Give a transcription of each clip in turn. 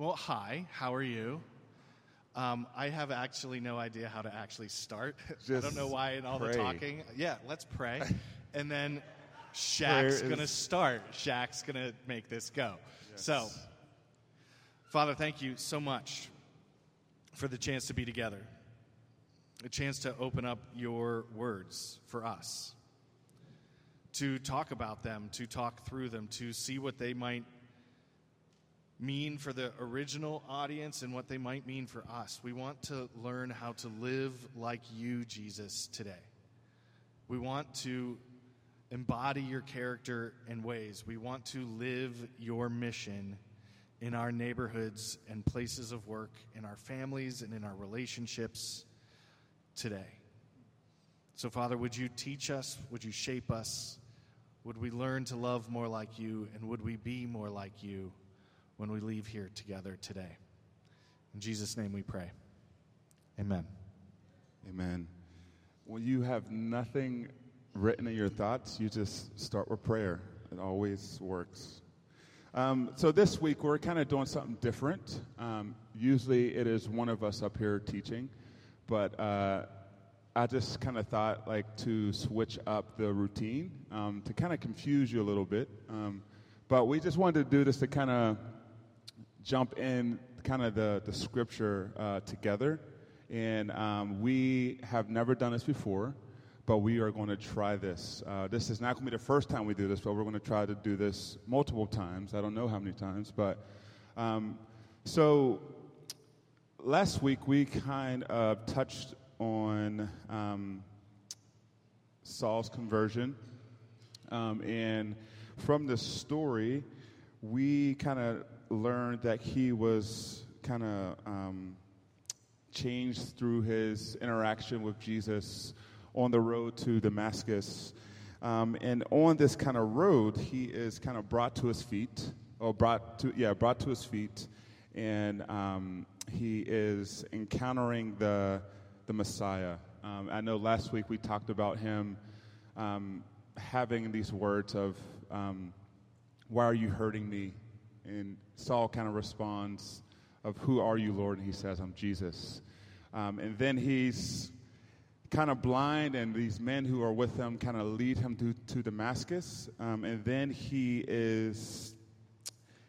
Well, hi, how are you? Um, I have actually no idea how to actually start. I don't know why in all pray. the talking. Yeah, let's pray. and then Shaq's going to start. Shaq's going to make this go. So, Father, thank you so much for the chance to be together, a chance to open up your words for us, to talk about them, to talk through them, to see what they might mean for the original audience and what they might mean for us. We want to learn how to live like you, Jesus, today. We want to embody your character and ways. We want to live your mission in our neighborhoods and places of work, in our families and in our relationships today. So, Father, would you teach us? Would you shape us? Would we learn to love more like you? And would we be more like you when we leave here together today? In Jesus' name we pray. Amen. Amen. When you have nothing written in your thoughts, you just start with prayer. It always works. Um, so this week we're kind of doing something different. Um, usually it is one of us up here teaching, but uh, I just kind of thought like to switch up the routine um, to kind of confuse you a little bit. Um, but we just wanted to do this to kind of jump in kind of the, the scripture uh, together. And um, we have never done this before, but we are going to try this. Uh, this is not going to be the first time we do this, but we're going to try to do this multiple times. I don't know how many times, but um, so last week we kind of touched on um, Saul's conversion. Um, and from this story, we kind of learned that he was kind of um, changed through his interaction with Jesus on the road to Damascus. Um, and on this kind of road, he is kind of brought to his feet, or brought to, yeah, brought to his feet, and um, he is encountering the, the Messiah. Um, I know last week we talked about him um, having these words of, um, Why are you hurting me? And Saul kind of responds, of Who are you, Lord? And he says, I'm Jesus. Um, and then he's kind of blind, and these men who are with him kind of lead him to, to Damascus. Um, and then he is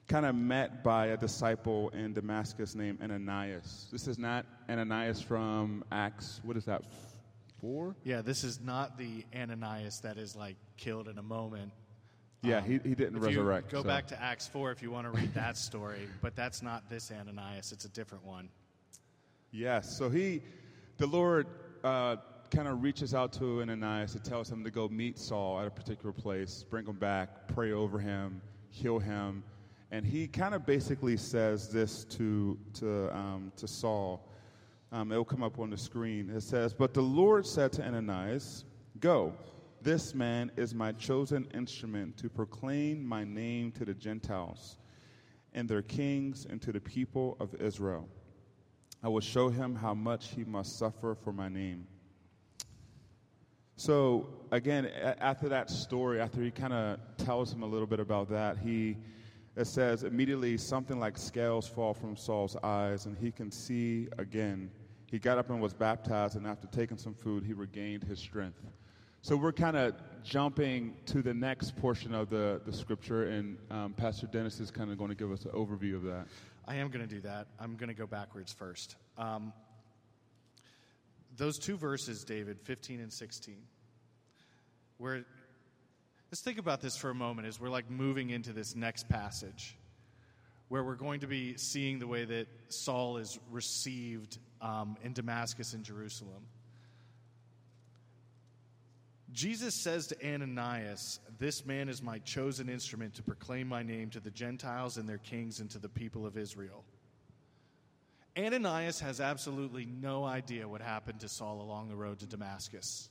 kind of met by a disciple in Damascus named Ananias. This is not Ananias from Acts, what is that, four? Yeah, this is not the Ananias that is like killed in a moment. Yeah, Um, he, he didn't resurrect. You go so- back to Acts 4 if you want to read that story, but that's not this Ananias, it's a different one. Yes. So he, the Lord, uh, kind of reaches out to Ananias and tells him to go meet Saul at a particular place, bring him back, pray over him, heal him, and he kind of basically says this to to um, to Saul. Um, it'll come up on the screen. It says, "But the Lord said to Ananias, Go. This man is my chosen instrument to proclaim my name to the Gentiles, and their kings, and to the people of Israel." I will show him how much he must suffer for my name. So, again, after that story, after he kind of tells him a little bit about that, he, it says, immediately something like scales fall from Saul's eyes, and he can see again. He got up and was baptized, and after taking some food, he regained his strength. So, we're kind of jumping to the next portion of the, the scripture, and um, Pastor Dennis is kind of going to give us an overview of that. I am going to do that. I'm going to go backwards first. Um, those two verses, David, 15 and 16, where let's think about this for a moment as we're like moving into this next passage, where we're going to be seeing the way that Saul is received um, in Damascus and Jerusalem. Jesus says to Ananias, This man is my chosen instrument to proclaim my name to the Gentiles and their kings and to the people of Israel. Ananias has absolutely no idea what happened to Saul along the road to Damascus.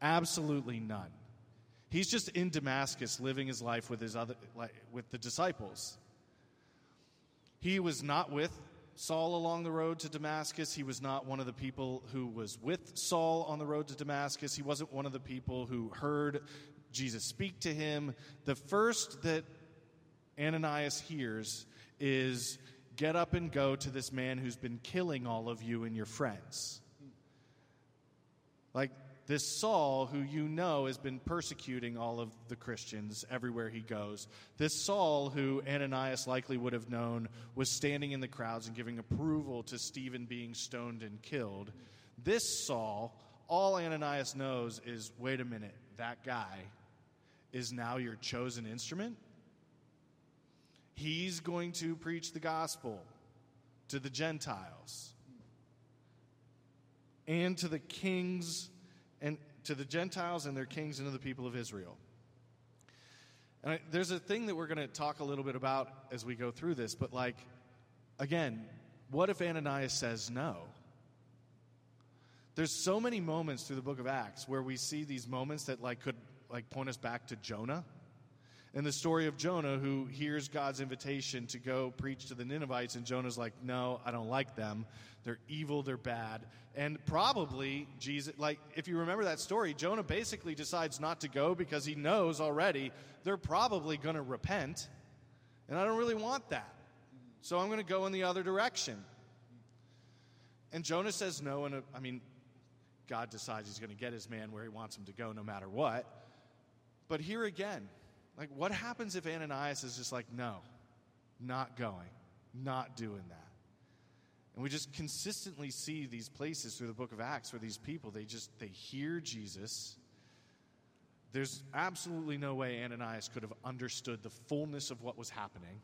Absolutely none. He's just in Damascus living his life with his other like, with the disciples. He was not with Saul along the road to Damascus. He was not one of the people who was with Saul on the road to Damascus. He wasn't one of the people who heard Jesus speak to him. The first that Ananias hears is get up and go to this man who's been killing all of you and your friends. Like this Saul, who you know has been persecuting all of the Christians everywhere he goes. This Saul, who Ananias likely would have known, was standing in the crowds and giving approval to Stephen being stoned and killed. This Saul, all Ananias knows is wait a minute, that guy is now your chosen instrument? He's going to preach the gospel to the Gentiles and to the kings and to the Gentiles and their kings and to the people of Israel. And I, there's a thing that we're going to talk a little bit about as we go through this, but like, again, what if Ananias says no? There's so many moments through the book of Acts where we see these moments that like could like point us back to Jonah. And the story of Jonah who hears God's invitation to go preach to the Ninevites and Jonah's like, "No, I don't like them. They're evil, they're bad." And probably Jesus like if you remember that story, Jonah basically decides not to go because he knows already they're probably going to repent. And I don't really want that. So I'm going to go in the other direction. And Jonah says no and uh, I mean God decides he's going to get his man where he wants him to go no matter what. But here again, like what happens if Ananias is just like, no, not going, not doing that? And we just consistently see these places through the book of Acts where these people, they just, they hear Jesus. There's absolutely no way Ananias could have understood the fullness of what was happening.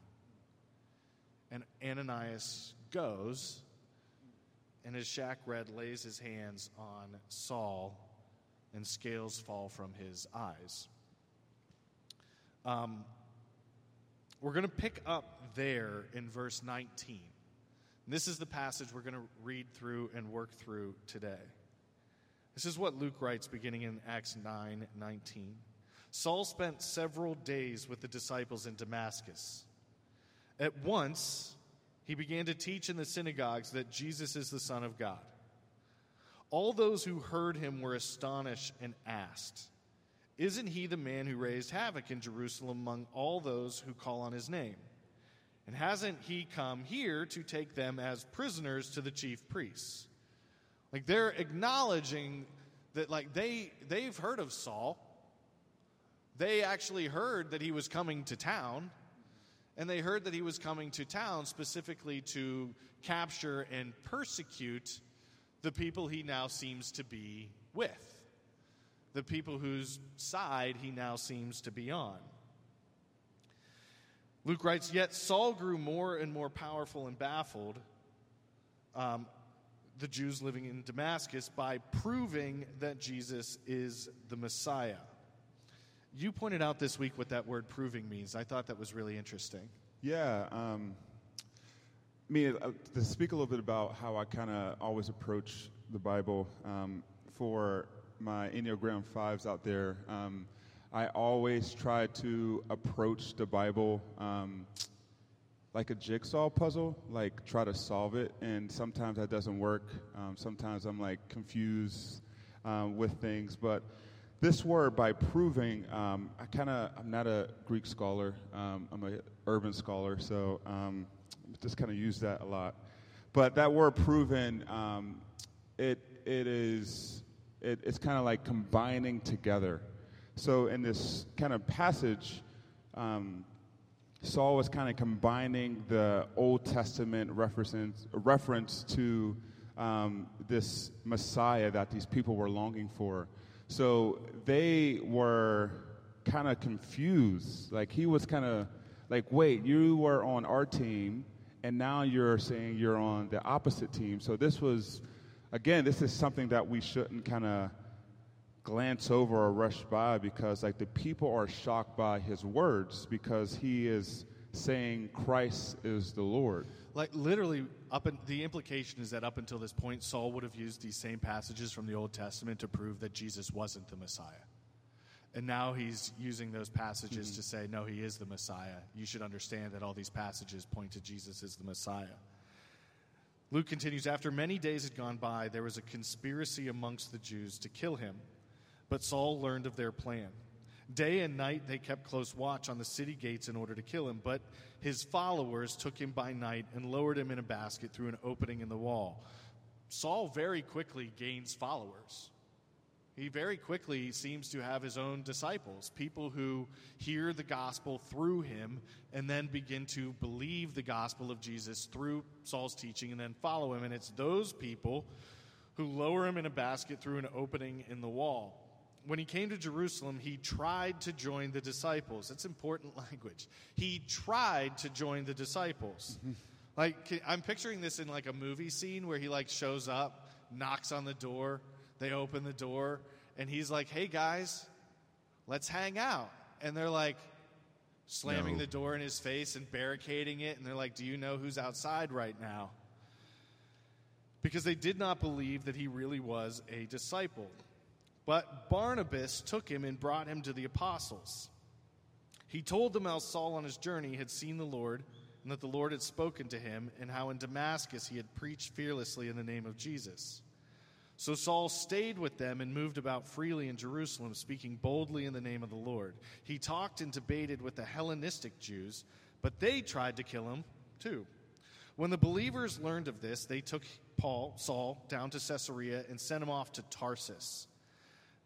And Ananias goes and as Shaq read, lays his hands on Saul, and scales fall from his eyes. Um, we're going to pick up there in verse 19. This is the passage we're going to read through and work through today. This is what Luke writes beginning in Acts 9 19. Saul spent several days with the disciples in Damascus. At once, he began to teach in the synagogues that Jesus is the Son of God. All those who heard him were astonished and asked, Isn't he the man who raised havoc in Jerusalem among all those who call on his name? And hasn't he come here to take them as prisoners to the chief priests? Like they're acknowledging that like they they've heard of Saul. They actually heard that he was coming to town and they heard that he was coming to town specifically to capture and persecute the people he now seems to be with, the people whose side he now seems to be on. Luke writes, Yet Saul grew more and more powerful and baffled um, the Jews living in Damascus by proving that Jesus is the Messiah. You pointed out this week what that word proving means. I thought that was really interesting. Yeah. Um, I mean, uh, to speak a little bit about how I kind of always approach the Bible um, for my Enneagram 5s out there, um, I always try to approach the Bible um, like a jigsaw puzzle, like try to solve it. And sometimes that doesn't work. Um, sometimes I'm like confused um, with things. But this word by proving um, i kind of i'm not a greek scholar um, i'm an urban scholar so just kind of use that a lot but that word proven it, it is it, it's kind of like combining together so in this kind of passage um, saul was kind of combining the old testament reference, reference to um, this messiah that these people were longing for so they were kind of confused. Like he was kind of like, wait, you were on our team, and now you're saying you're on the opposite team. So this was, again, this is something that we shouldn't kind of glance over or rush by because like the people are shocked by his words because he is saying Christ is the Lord. Like literally, up in, the implication is that up until this point, Saul would have used these same passages from the Old Testament to prove that Jesus wasn't the Messiah. And now he's using those passages mm-hmm. to say, no, he is the Messiah. You should understand that all these passages point to Jesus as the Messiah. Luke continues After many days had gone by, there was a conspiracy amongst the Jews to kill him. But Saul learned of their plan. Day and night they kept close watch on the city gates in order to kill him, but his followers took him by night and lowered him in a basket through an opening in the wall. Saul very quickly gains followers. He very quickly seems to have his own disciples, people who hear the gospel through him and then begin to believe the gospel of Jesus through Saul's teaching and then follow him. And it's those people who lower him in a basket through an opening in the wall. When he came to Jerusalem, he tried to join the disciples. That's important language. He tried to join the disciples. Mm-hmm. like I'm picturing this in like a movie scene where he like shows up, knocks on the door, they open the door, and he's like, "Hey guys, let's hang out." And they're like slamming No. the door in his face and barricading it, and they're like, "Do you know who's outside right now?" because they did not believe that he really was a disciple. But Barnabas took him and brought him to the apostles. He told them how Saul on his journey had seen the Lord, and that the Lord had spoken to him, and how in Damascus he had preached fearlessly in the name of Jesus. So Saul stayed with them and moved about freely in Jerusalem, speaking boldly in the name of the Lord. He talked and debated with the Hellenistic Jews, but they tried to kill him too. When the believers learned of this, they took Paul, Saul, down to Caesarea and sent him off to Tarsus.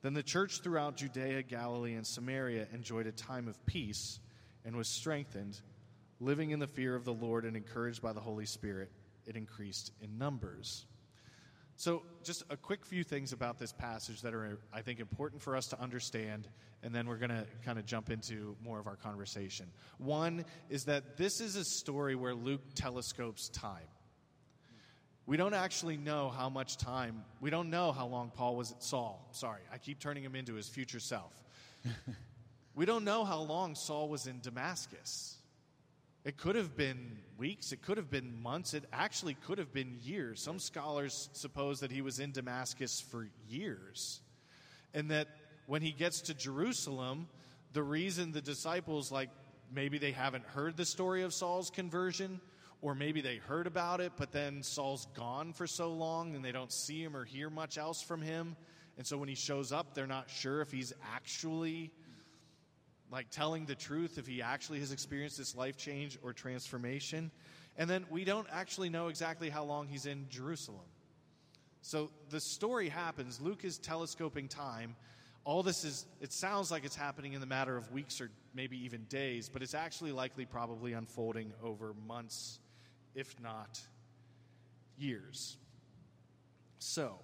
Then the church throughout Judea, Galilee, and Samaria enjoyed a time of peace and was strengthened, living in the fear of the Lord and encouraged by the Holy Spirit. It increased in numbers. So, just a quick few things about this passage that are, I think, important for us to understand, and then we're going to kind of jump into more of our conversation. One is that this is a story where Luke telescopes time. We don't actually know how much time, we don't know how long Paul was at Saul. Sorry, I keep turning him into his future self. we don't know how long Saul was in Damascus. It could have been weeks, it could have been months, it actually could have been years. Some scholars suppose that he was in Damascus for years. And that when he gets to Jerusalem, the reason the disciples, like, maybe they haven't heard the story of Saul's conversion, or maybe they heard about it, but then Saul's gone for so long and they don't see him or hear much else from him. And so when he shows up, they're not sure if he's actually like telling the truth if he actually has experienced this life change or transformation. And then we don't actually know exactly how long he's in Jerusalem. So the story happens. Luke is telescoping time. All this is, it sounds like it's happening in the matter of weeks or maybe even days, but it's actually likely probably unfolding over months, if not years. So,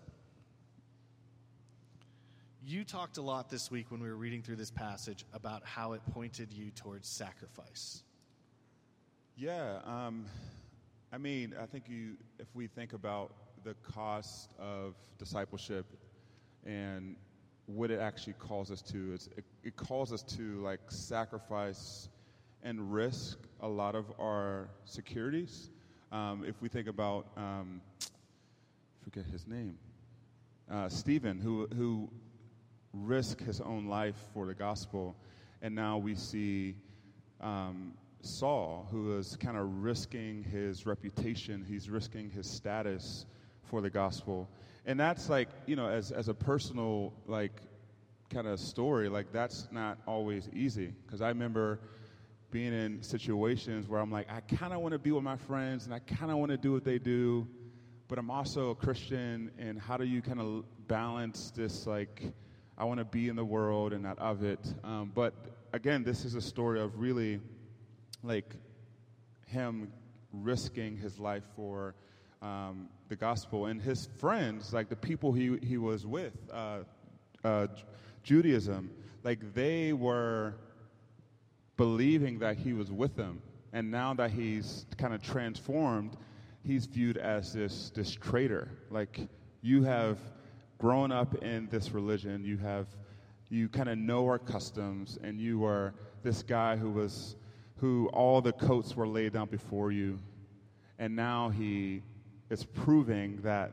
you talked a lot this week when we were reading through this passage about how it pointed you towards sacrifice. Yeah, um, I mean, I think you, if we think about the cost of discipleship and what it actually calls us to, it, it calls us to like sacrifice and risk a lot of our securities. Um, if we think about, um, forget his name, uh, Stephen, who who risked his own life for the gospel, and now we see um, Saul, who is kind of risking his reputation, he's risking his status for the gospel. And that's like, you know, as, as a personal, like, kind of story, like, that's not always easy. Because I remember being in situations where I'm like, I kind of want to be with my friends and I kind of want to do what they do, but I'm also a Christian. And how do you kind of balance this, like, I want to be in the world and not of it? Um, but again, this is a story of really like him risking his life for um, the gospel. And his friends like the people he, he was with uh, uh, judaism like they were believing that he was with them. And now that he's kind of transformed he's viewed as this this traitor. Like you have grown up in this religion you have you kind of know our customs and you are this guy who was who all the coats were laid down before you. And now he is proving that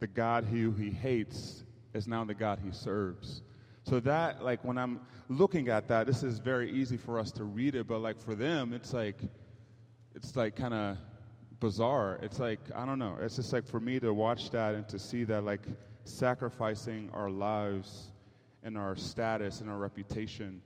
the god who he hates is now the god he serves. So that like when i'm looking at that this is very easy for us to read it but like for them it's like it's like kind of bizarre. It's like i don't know. It's just like for me to watch that and to see that like sacrificing our lives and our status and our reputation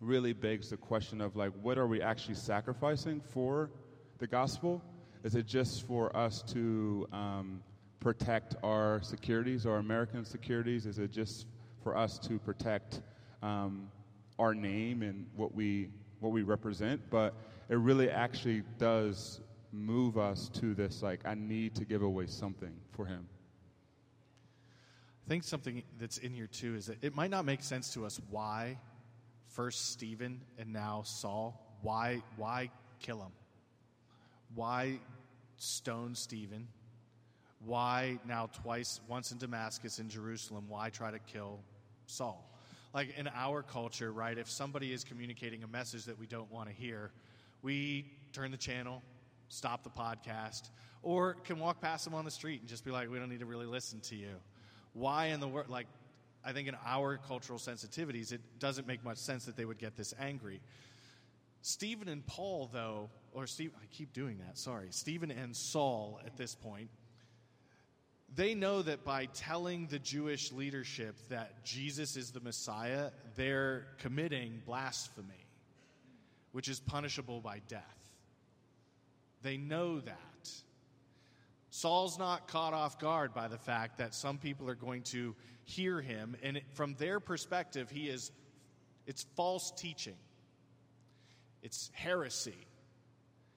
really begs the question of like, what are we actually sacrificing for the gospel? Is it just for us to um, protect our securities, our American securities? Is it just for us to protect um, our name and what we what we represent? But it really actually does move us to this like, I need to give away something for Him. I think something that's in here too is that it might not make sense to us why first Stephen and now Saul. Why why kill him? Why stone Stephen? Why now twice, once in Damascus in Jerusalem, why try to kill Saul? Like in our culture, right, if somebody is communicating a message that we don't want to hear, we turn the channel, stop the podcast, or can walk past them on the street and just be like, we don't need to really listen to you. Why in the world, like, I think in our cultural sensitivities, it doesn't make much sense that they would get this angry. Stephen and Paul, though, or Steve, I keep doing that, sorry. Stephen and Saul at this point, they know that by telling the Jewish leadership that Jesus is the Messiah, they're committing blasphemy, which is punishable by death. They know that. Saul's not caught off guard by the fact that some people are going to hear him, and from their perspective, he is it's false teaching. It's heresy.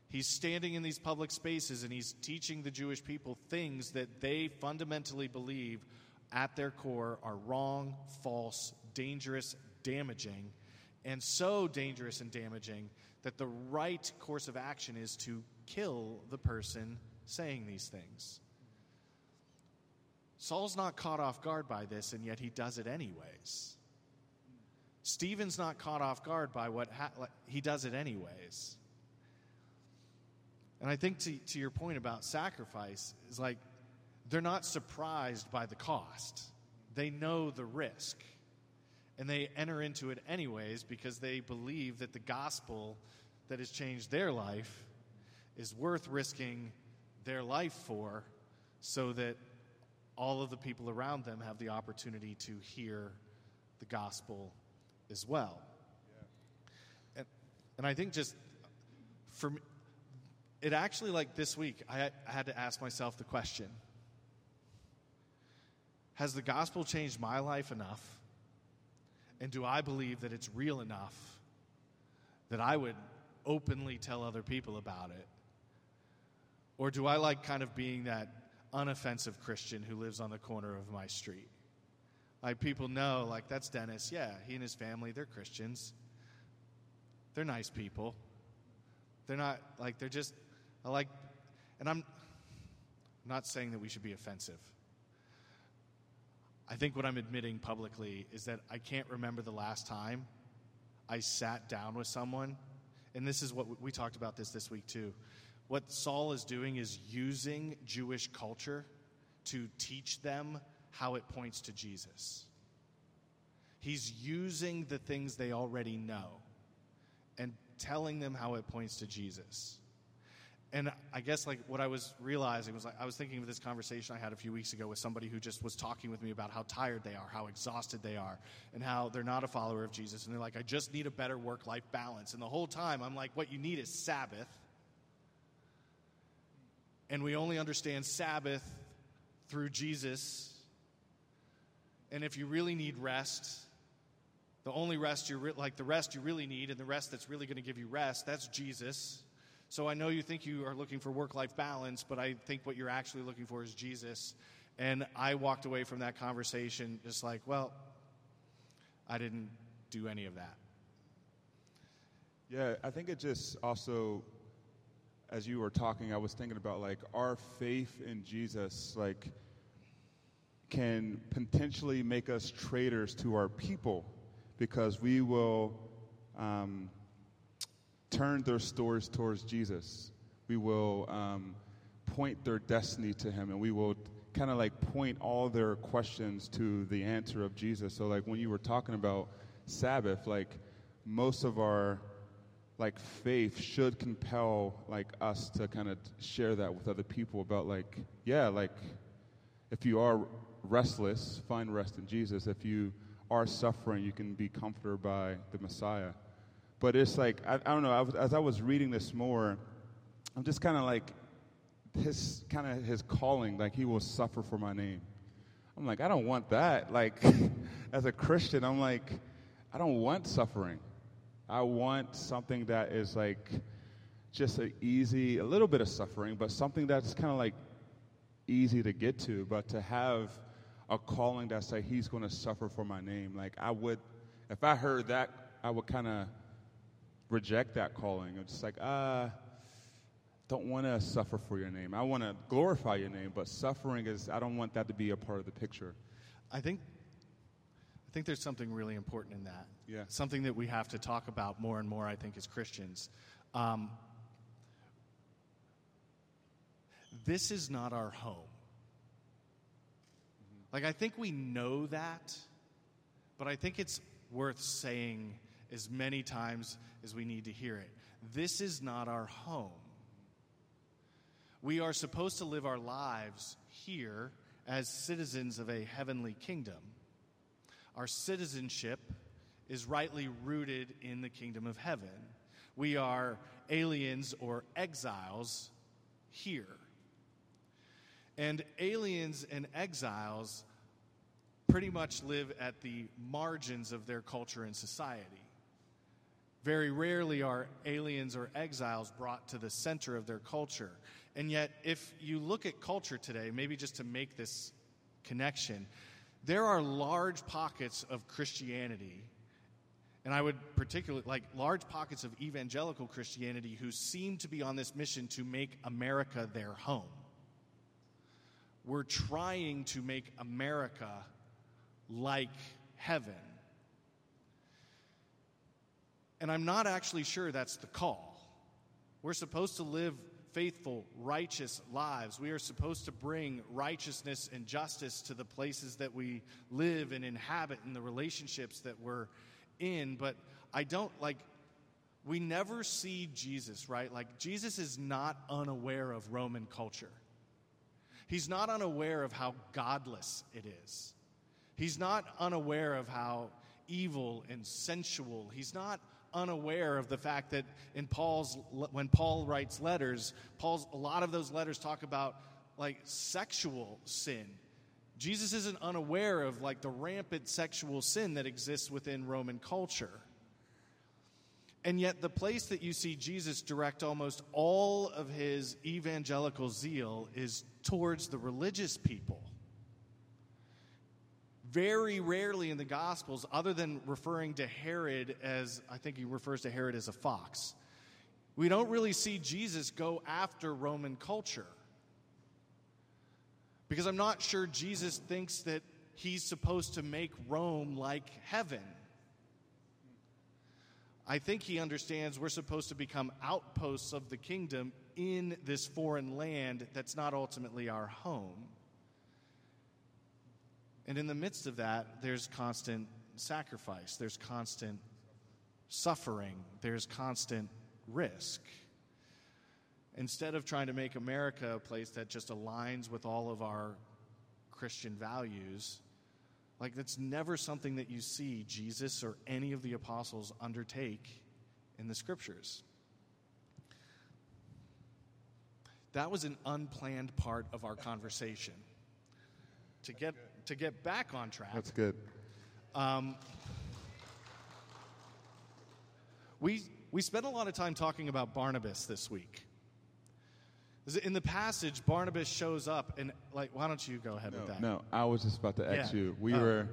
He's standing in these public spaces and he's teaching the Jewish people things that they fundamentally believe at their core are wrong, false, dangerous, damaging, and so dangerous and damaging that the right course of action is to kill the person saying these things. Saul's not caught off guard by this, and yet he does it anyways. Stephen's not caught off guard by what ha- he does it anyways. And I think to, to your point about sacrifice is like they're not surprised by the cost. They know the risk. And they enter into it anyways because they believe that the gospel that has changed their life is worth risking their life for so that all of the people around them have the opportunity to hear the gospel as well. Yeah. And, and I think just for me, it actually, like this week, I, I had to ask myself the question Has the gospel changed my life enough? And do I believe that it's real enough that I would openly tell other people about it? Or do I like kind of being that unoffensive Christian who lives on the corner of my street? Like people know, like, that's Dennis. Yeah, he and his family, they're Christians. They're nice people. They're not, like, they're just I like, and I'm not saying that we should be offensive. I think what I'm admitting publicly is that I can't remember the last time I sat down with someone, and this is what we talked about this this week too. What Saul is doing is using Jewish culture to teach them how it points to Jesus. He's using the things they already know and telling them how it points to Jesus and I guess like what I was realizing was like I was thinking of this conversation I had a few weeks ago with somebody who just was talking with me about how tired they are, how exhausted they are, and how they're not a follower of Jesus. And they're like, I just need a better work life balance. And the whole time I'm like, what you need is Sabbath. And we only understand Sabbath through Jesus. And if you really need rest, the only rest you're re- like the rest you really need and the rest that's really going to give you rest, that's Jesus. So I know you think you are looking for work life balance, but I think what you're actually looking for is Jesus. And I walked away from that conversation just like, well, I didn't do any of that. Yeah, I think it just also, as you were talking, I was thinking about like our faith in Jesus, like, can potentially make us traitors to our people because we will um, turn their stories towards Jesus. We will um, point their destiny to Him, and we will kind of like point all their questions to the answer of Jesus. So, like when you were talking about Sabbath, like most of our like faith should compel like us to kind of share that with other people about like yeah like if you are restless find rest in jesus if you are suffering you can be comforted by the messiah but it's like I, I don't know. I was, as I was reading this more, I'm just kind of like his kind of his calling, like he will suffer for my name. I'm like, I don't want that. Like, as a Christian, I'm like, I don't want suffering. I want something that is like just an easy, a little bit of suffering, but something that's kind of like easy to get to. But to have a calling that's like He's going to suffer for my name, like I would, if I heard that, I would kind of reject that calling. It's just like, ah. Uh, don't want to suffer for your name. I want to glorify your name, but suffering is, I don't want that to be a part of the picture. I think, think there's something really important in that. Yeah. Something that we have to talk about more and more, I think, as Christians. Um, this is not our home. Like, I think we know that, but I think it's worth saying as many times as we need to hear it. This is not our home. We are supposed to live our lives here as citizens of a heavenly kingdom. Our citizenship is rightly rooted in the kingdom of heaven. We are aliens or exiles here. And aliens and exiles pretty much live at the margins of their culture and society. Very rarely are aliens or exiles brought to the center of their culture. And yet, if you look at culture today, maybe just to make this connection, there are large pockets of Christianity, and I would particularly like large pockets of evangelical Christianity who seem to be on this mission to make America their home. We're trying to make America like heaven. And I'm not actually sure that's the call. We're supposed to live faithful, righteous lives. We are supposed to bring righteousness and justice to the places that we live and inhabit and the relationships that we're in. But I don't like, we never see Jesus, right? Like, Jesus is not unaware of Roman culture. He's not unaware of how godless it is. He's not unaware of how evil and sensual. He's not unaware of the fact that in Paul's when Paul writes letters, Paul's a lot of those letters talk about like sexual sin. Jesus isn't unaware of like the rampant sexual sin that exists within Roman culture. And yet, the place that you see Jesus direct almost all of his evangelical zeal is towards the religious people very rarely in the Gospels, other than referring to Herod as, I think he refers to Herod as a fox, we don't really see Jesus go after Roman culture. Because I'm not sure Jesus thinks that he's supposed to make Rome like heaven. I think he understands we're supposed to become outposts of the kingdom in this foreign land that's not ultimately our home. And in the midst of that, there's constant sacrifice, there's constant suffering, there's constant risk. Instead of trying to make America a place that just aligns with all of our Christian values, like that's never something that you see Jesus or any of the apostles undertake in the scriptures. That was an unplanned part of our conversation. To get to get back on track. That's good. Um, we, we spent a lot of time talking about Barnabas this week. In the passage, Barnabas shows up, and like, why don't you go ahead no, with that? No, I was just about to ask yeah. you. We uh, were,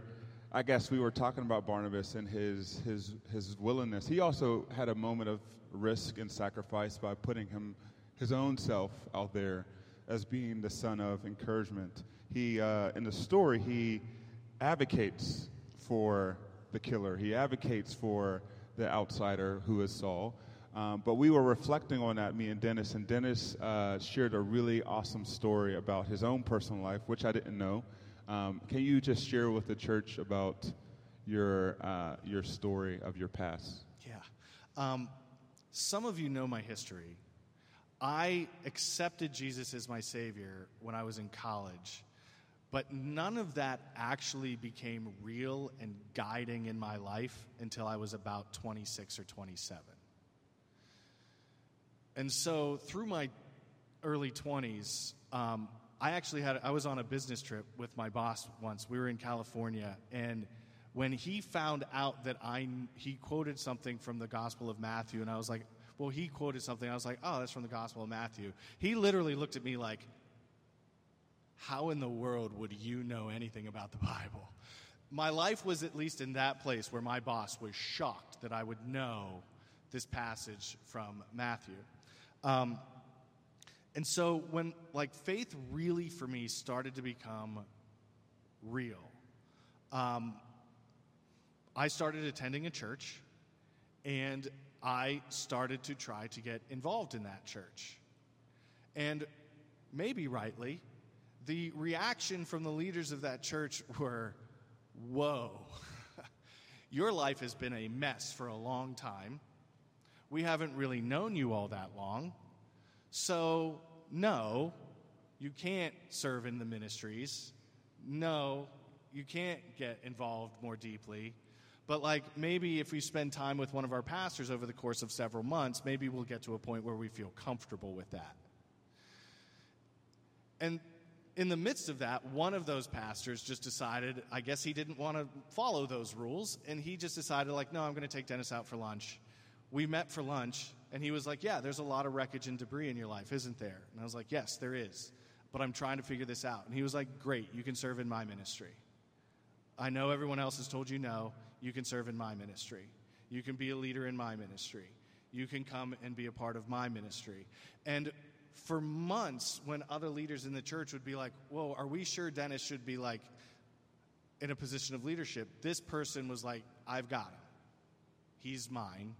I guess, we were talking about Barnabas and his his his willingness. He also had a moment of risk and sacrifice by putting him his own self out there as being the son of encouragement he uh, in the story he advocates for the killer. He advocates for the outsider who is Saul. Um, but we were reflecting on that, me and Dennis, and Dennis uh, shared a really awesome story about his own personal life, which I didn't know. Um, can you just share with the church about your uh, your story of your past? Yeah. Um, some of you know my history. I accepted Jesus as my Savior when I was in college But none of that actually became real and guiding in my life until I was about 26 or 27. And so through my early 20s, um, I actually had, I was on a business trip with my boss once. We were in California, and when he found out that I, he quoted something from the Gospel of Matthew, and I was like, well, he quoted something. I was like, oh, that's from the Gospel of Matthew. He literally looked at me like, how in the world would you know anything about the Bible? My life was at least in that place where my boss was shocked that I would know this passage from Matthew. Um, and so when like faith really for me started to become real, um, I started attending a church, and I started to try to get involved in that church. And maybe rightly, the reaction from the leaders of that church were, Whoa, your life has been a mess for a long time. We haven't really known you all that long. So, no, you can't serve in the ministries. No, you can't get involved more deeply. But, like, maybe if we spend time with one of our pastors over the course of several months, maybe we'll get to a point where we feel comfortable with that. And in the midst of that, one of those pastors just decided, I guess he didn't want to follow those rules, and he just decided, like, no, I'm going to take Dennis out for lunch. We met for lunch, and he was like, Yeah, there's a lot of wreckage and debris in your life, isn't there? And I was like, Yes, there is. But I'm trying to figure this out. And he was like, Great, you can serve in my ministry. I know everyone else has told you no. You can serve in my ministry. You can be a leader in my ministry. You can come and be a part of my ministry. And for months when other leaders in the church would be like, Whoa, are we sure Dennis should be like in a position of leadership? This person was like, I've got him. He's mine.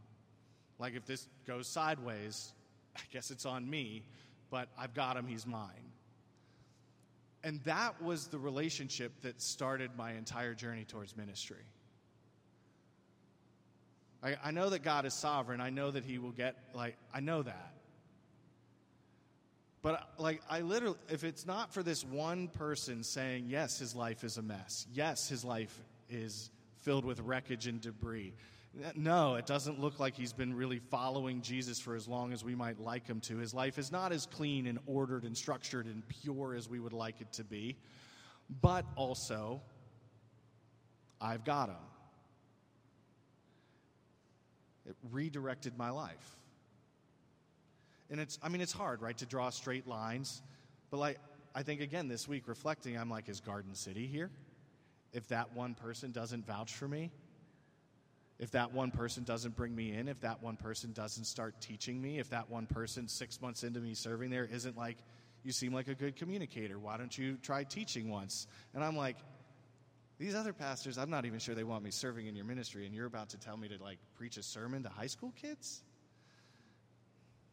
Like if this goes sideways, I guess it's on me, but I've got him, he's mine. And that was the relationship that started my entire journey towards ministry. I, I know that God is sovereign. I know that He will get, like, I know that. But like I literally if it's not for this one person saying yes his life is a mess. Yes, his life is filled with wreckage and debris. No, it doesn't look like he's been really following Jesus for as long as we might like him to. His life is not as clean and ordered and structured and pure as we would like it to be. But also I've got him. It redirected my life. And it's, I mean, it's hard, right, to draw straight lines. But like, I think again this week reflecting, I'm like, is Garden City here? If that one person doesn't vouch for me, if that one person doesn't bring me in, if that one person doesn't start teaching me, if that one person six months into me serving there isn't like, you seem like a good communicator. Why don't you try teaching once? And I'm like, these other pastors, I'm not even sure they want me serving in your ministry, and you're about to tell me to like preach a sermon to high school kids?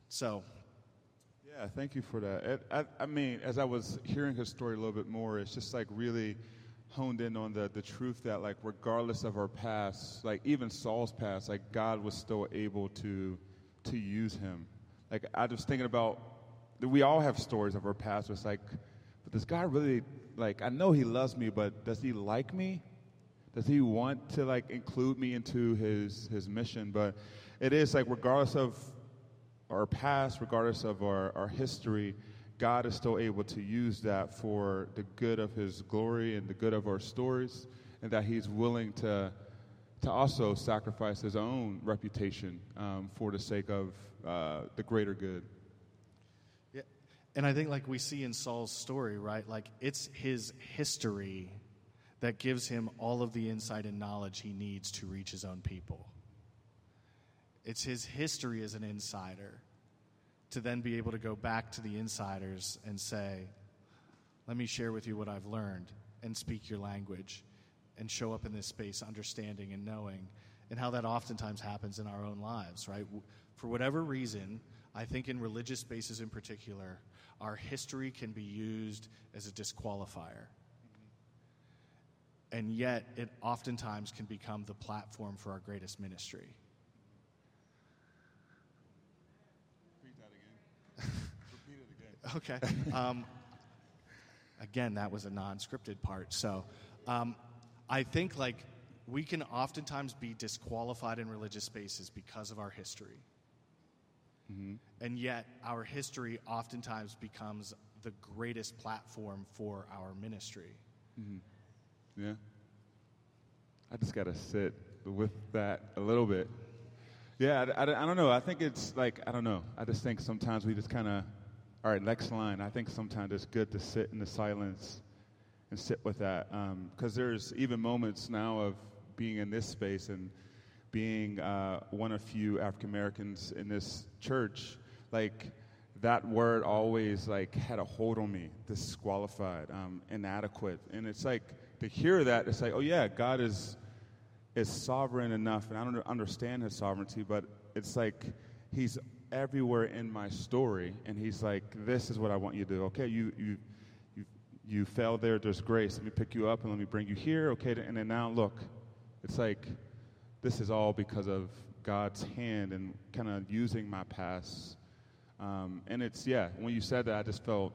So. Yeah, thank you for that. It, I, I mean, as I was hearing his story a little bit more, it's just like really honed in on the, the truth that like regardless of our past like even saul's past like god was still able to to use him like i was thinking about we all have stories of our past it's like but does god really like i know he loves me but does he like me does he want to like include me into his his mission but it is like regardless of our past, regardless of our, our history, God is still able to use that for the good of His glory and the good of our stories, and that He's willing to, to also sacrifice His own reputation um, for the sake of uh, the greater good. Yeah, and I think, like we see in Saul's story, right? Like it's his history that gives him all of the insight and knowledge he needs to reach his own people. It's his history as an insider to then be able to go back to the insiders and say, let me share with you what I've learned and speak your language and show up in this space understanding and knowing and how that oftentimes happens in our own lives, right? For whatever reason, I think in religious spaces in particular, our history can be used as a disqualifier. Mm-hmm. And yet, it oftentimes can become the platform for our greatest ministry. Okay. Um, again, that was a non scripted part. So um, I think like we can oftentimes be disqualified in religious spaces because of our history. Mm-hmm. And yet, our history oftentimes becomes the greatest platform for our ministry. Mm-hmm. Yeah. I just got to sit with that a little bit. Yeah, I, I, I, don't know. I think it's like, I don't know. I just think sometimes we just kind of, all right, next line. I think sometimes it's good to sit in the silence and sit with that. Because um, there's even moments now of being in this space and being uh, one of few African Americans in this church, like that word always like had a hold on me, disqualified, um, inadequate, and it's like to hear that, it's like, oh yeah, God is is sovereign enough, and I don't understand His sovereignty, but it's like He's everywhere in my story, and He's like, this is what I want you to do. Okay, you you you you fell there. There's grace. Let me pick you up and let me bring you here. Okay, and then now look, it's like this is all because of God's hand and kind of using my past. Um, and it's, yeah, when you said that, I just felt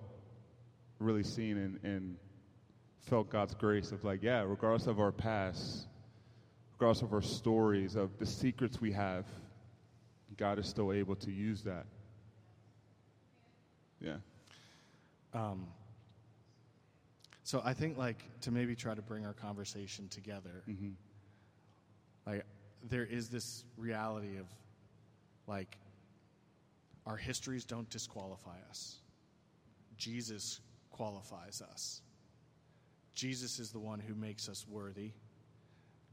really seen and, and felt God's grace of like, yeah, regardless of our past, regardless of our stories, of the secrets we have, God is still able to use that. Yeah. Um, so I think, like, to maybe try to bring our conversation together, mm-hmm. like, there is this reality of like our histories don't disqualify us. Jesus qualifies us. Jesus is the one who makes us worthy.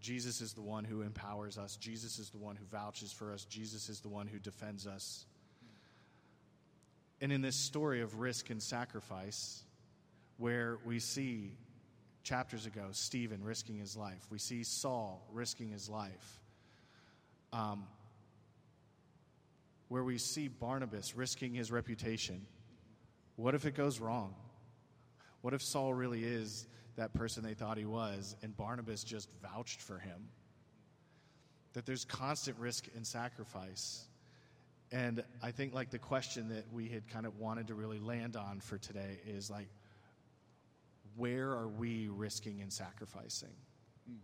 Jesus is the one who empowers us. Jesus is the one who vouches for us. Jesus is the one who defends us. And in this story of risk and sacrifice, where we see chapters ago Stephen risking his life, we see Saul risking his life, um, where we see Barnabas risking his reputation. What if it goes wrong? What if Saul really is that person they thought he was and Barnabas just vouched for him? That there's constant risk and sacrifice. And I think like the question that we had kind of wanted to really land on for today is like where are we risking and sacrificing? Hmm.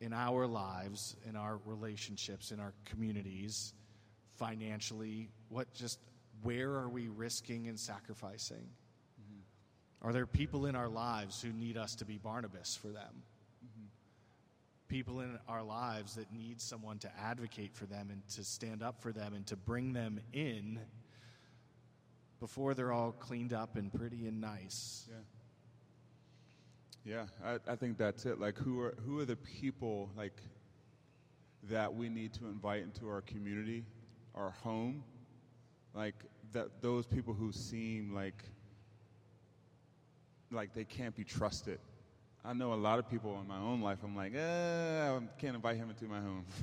in our lives, in our relationships, in our communities, financially? What just, where are we risking and sacrificing? Are there people in our lives who need us to be Barnabas for them? Mm-hmm. People in our lives that need someone to advocate for them and to stand up for them and to bring them in before they're all cleaned up and pretty and nice. Yeah. Yeah, I, I think that's it. Like, who are who are the people like that we need to invite into our community, our home, like that those people who seem like like they can't be trusted. I know a lot of people in my own life. I'm like, eh, I can't invite him into my home.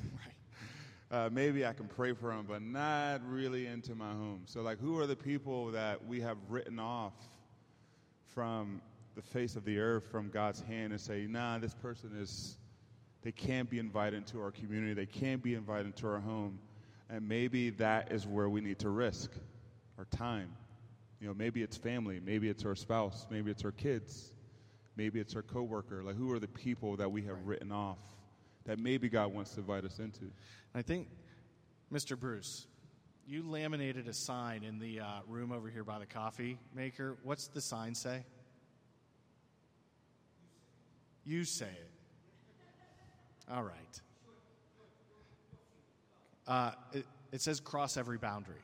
Uh, maybe I can pray for him, but not really into my home. So, like, who are the people that we have written off from the face of the earth from God's hand and say, nah, this person is, they can't be invited into our community, they can't be invited into our home. And maybe that is where we need to risk our time. You know, maybe it's family, maybe it's our spouse, maybe it's our kids, maybe it's our coworker. Like, who are the people that we have right. written off that maybe God wants to invite us into? I think, Mr. Bruce, you laminated a sign in the uh, room over here by the coffee maker. What's the sign say? You say it. All right. Uh, it, it says cross every boundary.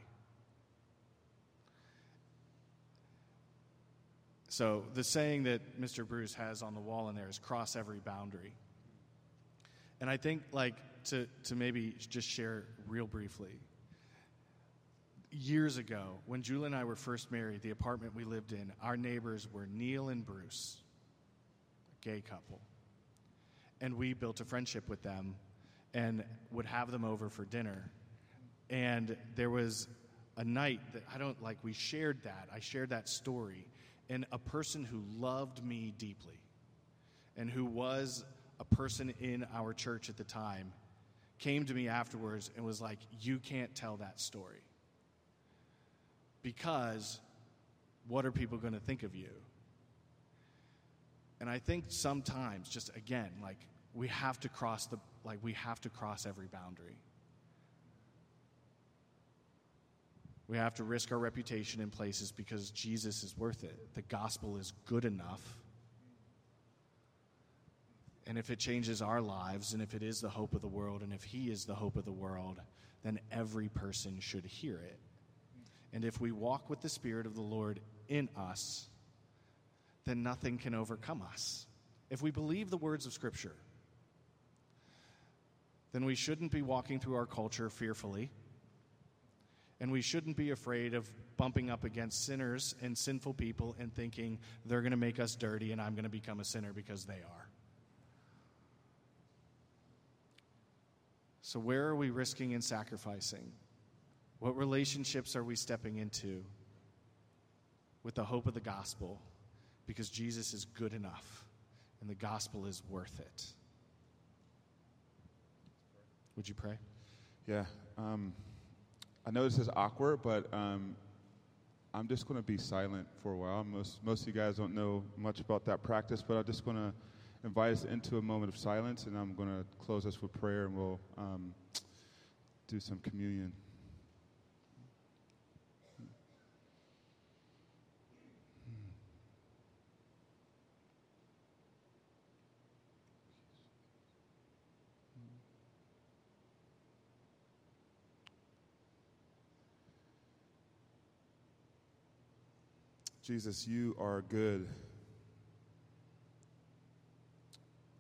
So the saying that Mr. Bruce has on the wall in there is cross every boundary. And I think, like, to, to maybe just share real briefly, years ago, when Julie and I were first married, the apartment we lived in, our neighbors were Neil and Bruce a gay couple. And we built a friendship with them and would have them over for dinner. And there was a night that I don't like, we shared that. I shared that story. And a person who loved me deeply and who was a person in our church at the time came to me afterwards and was like, You can't tell that story. Because what are people going to think of you? And I think sometimes, just again, like we have to cross the, like we have to cross every boundary. We have to risk our reputation in places because Jesus is worth it. The gospel is good enough. And if it changes our lives, and if it is the hope of the world, and if He is the hope of the world, then every person should hear it. And if we walk with the Spirit of the Lord in us, then nothing can overcome us. If we believe the words of Scripture, then we shouldn't be walking through our culture fearfully. And we shouldn't be afraid of bumping up against sinners and sinful people and thinking they're going to make us dirty and I'm going to become a sinner because they are. So, where are we risking and sacrificing? What relationships are we stepping into with the hope of the gospel? Because Jesus is good enough and the gospel is worth it. Would you pray? Yeah. Um, I know this is awkward, but um, I'm just going to be silent for a while. Most, most of you guys don't know much about that practice, but I'm just going to invite us into a moment of silence, and I'm going to close us with prayer, and we'll um, do some communion. Jesus, you are good.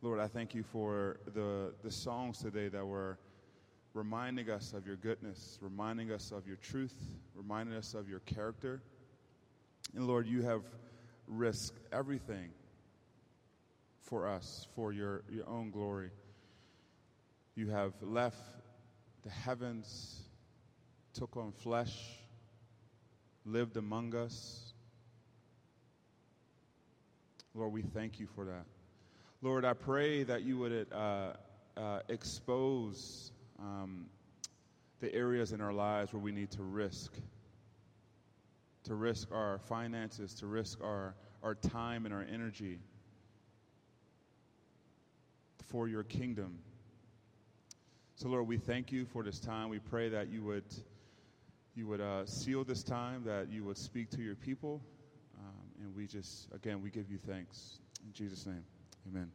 Lord, I thank you for the, the songs today that were reminding us of your goodness, reminding us of your truth, reminding us of your character. And Lord, you have risked everything for us, for your, your own glory. You have left the heavens, took on flesh, lived among us Lord, we thank you for that. Lord, I pray that you would uh, uh, expose um, the areas in our lives where we need to risk, to risk our finances, to risk our, our time and our energy for your kingdom. So, Lord, we thank you for this time. We pray that you would, you would uh, seal this time, that you would speak to your people. And we just, again, we give you thanks. In Jesus' name, amen.